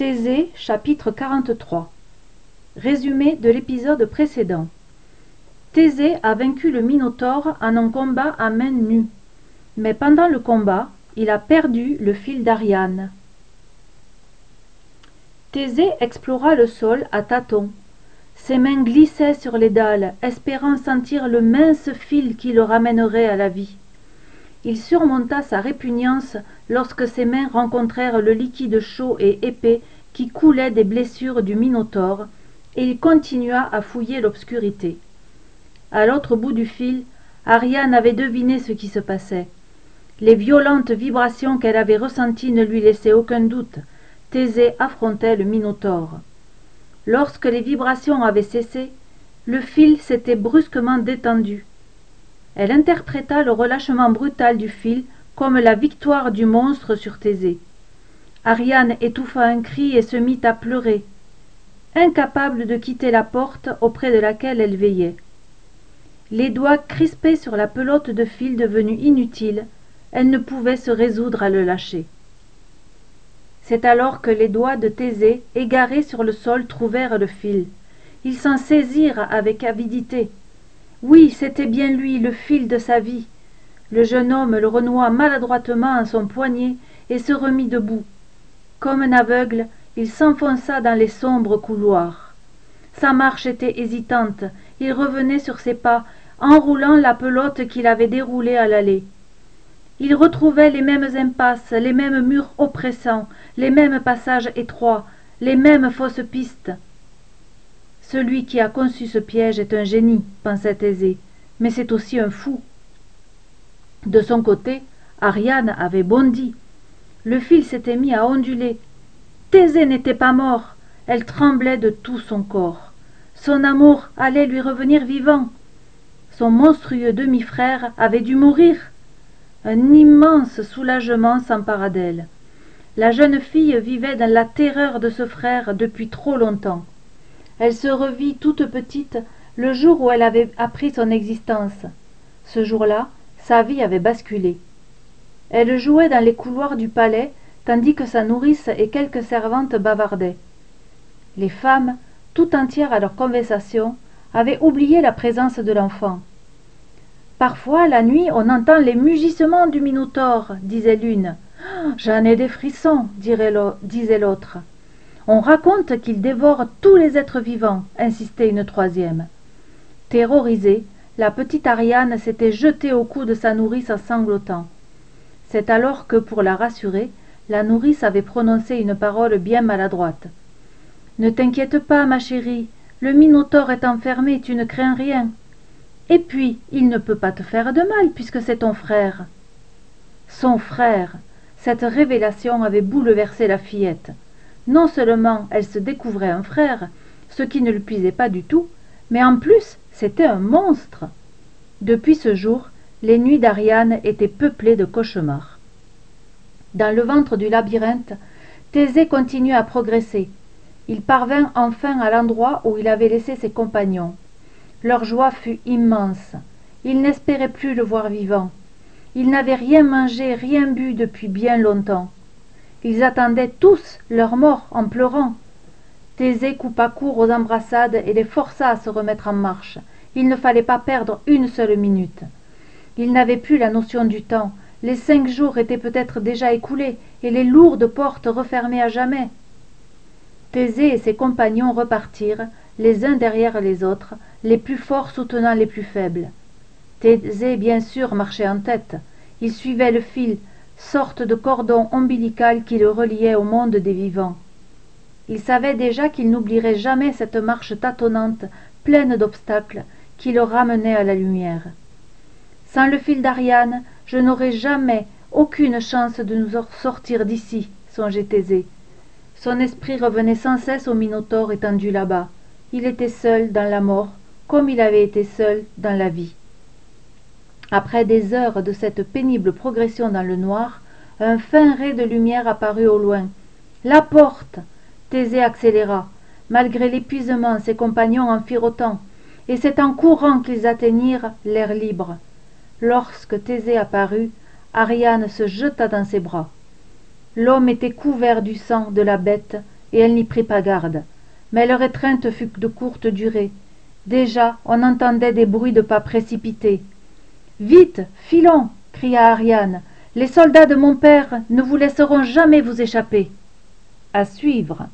Thésée chapitre 43 Résumé de l'épisode précédent Thésée a vaincu le Minotaure en un combat à main nue. Mais pendant le combat, il a perdu le fil d'Ariane. Thésée explora le sol à tâtons. Ses mains glissaient sur les dalles, espérant sentir le mince fil qui le ramènerait à la vie. Il surmonta sa répugnance lorsque ses mains rencontrèrent le liquide chaud et épais qui coulait des blessures du Minotaure, et il continua à fouiller l'obscurité. À l'autre bout du fil, Ariane avait deviné ce qui se passait. Les violentes vibrations qu'elle avait ressenties ne lui laissaient aucun doute. Thésée affrontait le Minotaure. Lorsque les vibrations avaient cessé, le fil s'était brusquement détendu. Elle interpréta le relâchement brutal du fil comme la victoire du monstre sur Thésée. Ariane étouffa un cri et se mit à pleurer, incapable de quitter la porte auprès de laquelle elle veillait. Les doigts crispés sur la pelote de fil devenue inutile, elle ne pouvait se résoudre à le lâcher. C'est alors que les doigts de Thésée, égarés sur le sol, trouvèrent le fil. Ils s'en saisirent avec avidité. Oui, c'était bien lui, le fil de sa vie. Le jeune homme le renoua maladroitement en son poignet et se remit debout. Comme un aveugle, il s'enfonça dans les sombres couloirs. Sa marche était hésitante, il revenait sur ses pas, enroulant la pelote qu'il avait déroulée à l'allée. Il retrouvait les mêmes impasses, les mêmes murs oppressants, les mêmes passages étroits, les mêmes fausses pistes. Celui qui a conçu ce piège est un génie, pensait Thésée, mais c'est aussi un fou. De son côté, Ariane avait bondi. Le fil s'était mis à onduler. Thésée n'était pas mort. Elle tremblait de tout son corps. Son amour allait lui revenir vivant. Son monstrueux demi-frère avait dû mourir. Un immense soulagement s'empara d'elle. La jeune fille vivait dans la terreur de ce frère depuis trop longtemps. Elle se revit toute petite le jour où elle avait appris son existence. Ce jour-là, sa vie avait basculé. Elle jouait dans les couloirs du palais, tandis que sa nourrice et quelques servantes bavardaient. Les femmes, tout entières à leur conversation, avaient oublié la présence de l'enfant. Parfois, la nuit, on entend les mugissements du Minotaure, disait l'une. J'en ai des frissons, disait l'autre. On raconte qu'il dévore tous les êtres vivants, insistait une troisième. Terrorisée, la petite Ariane s'était jetée au cou de sa nourrice en sanglotant. C'est alors que, pour la rassurer, la nourrice avait prononcé une parole bien maladroite. Ne t'inquiète pas, ma chérie, le Minotaure est enfermé, tu ne crains rien. Et puis, il ne peut pas te faire de mal, puisque c'est ton frère. Son frère. Cette révélation avait bouleversé la fillette. Non seulement elle se découvrait un frère, ce qui ne lui plaisait pas du tout, mais en plus c'était un monstre. Depuis ce jour, les nuits d'Ariane étaient peuplées de cauchemars. Dans le ventre du labyrinthe, Thésée continua à progresser. Il parvint enfin à l'endroit où il avait laissé ses compagnons. Leur joie fut immense. Ils n'espéraient plus le voir vivant. Ils n'avaient rien mangé, rien bu depuis bien longtemps. Ils attendaient tous leur mort en pleurant. Thésée coupa court aux embrassades et les força à se remettre en marche. Il ne fallait pas perdre une seule minute. Ils n'avaient plus la notion du temps. Les cinq jours étaient peut-être déjà écoulés et les lourdes portes refermées à jamais. Thésée et ses compagnons repartirent, les uns derrière les autres, les plus forts soutenant les plus faibles. Thésée, bien sûr, marchait en tête. Il suivait le fil, sorte de cordon ombilical qui le reliait au monde des vivants. Il savait déjà qu'il n'oublierait jamais cette marche tâtonnante, pleine d'obstacles, qui le ramenait à la lumière. Sans le fil d'Ariane, je n'aurais jamais aucune chance de nous sortir d'ici, songeait Thésée. Son esprit revenait sans cesse au Minotaure étendu là-bas. Il était seul dans la mort, comme il avait été seul dans la vie. Après des heures de cette pénible progression dans le noir, un fin ray de lumière apparut au loin. La porte Thésée accéléra. Malgré l'épuisement, ses compagnons en firent autant, et c'est en courant qu'ils atteignirent l'air libre. Lorsque Thésée apparut, Ariane se jeta dans ses bras. L'homme était couvert du sang de la bête, et elle n'y prit pas garde mais leur étreinte fut de courte durée déjà on entendait des bruits de pas précipités vite filons cria ariane les soldats de mon père ne vous laisseront jamais vous échapper à suivre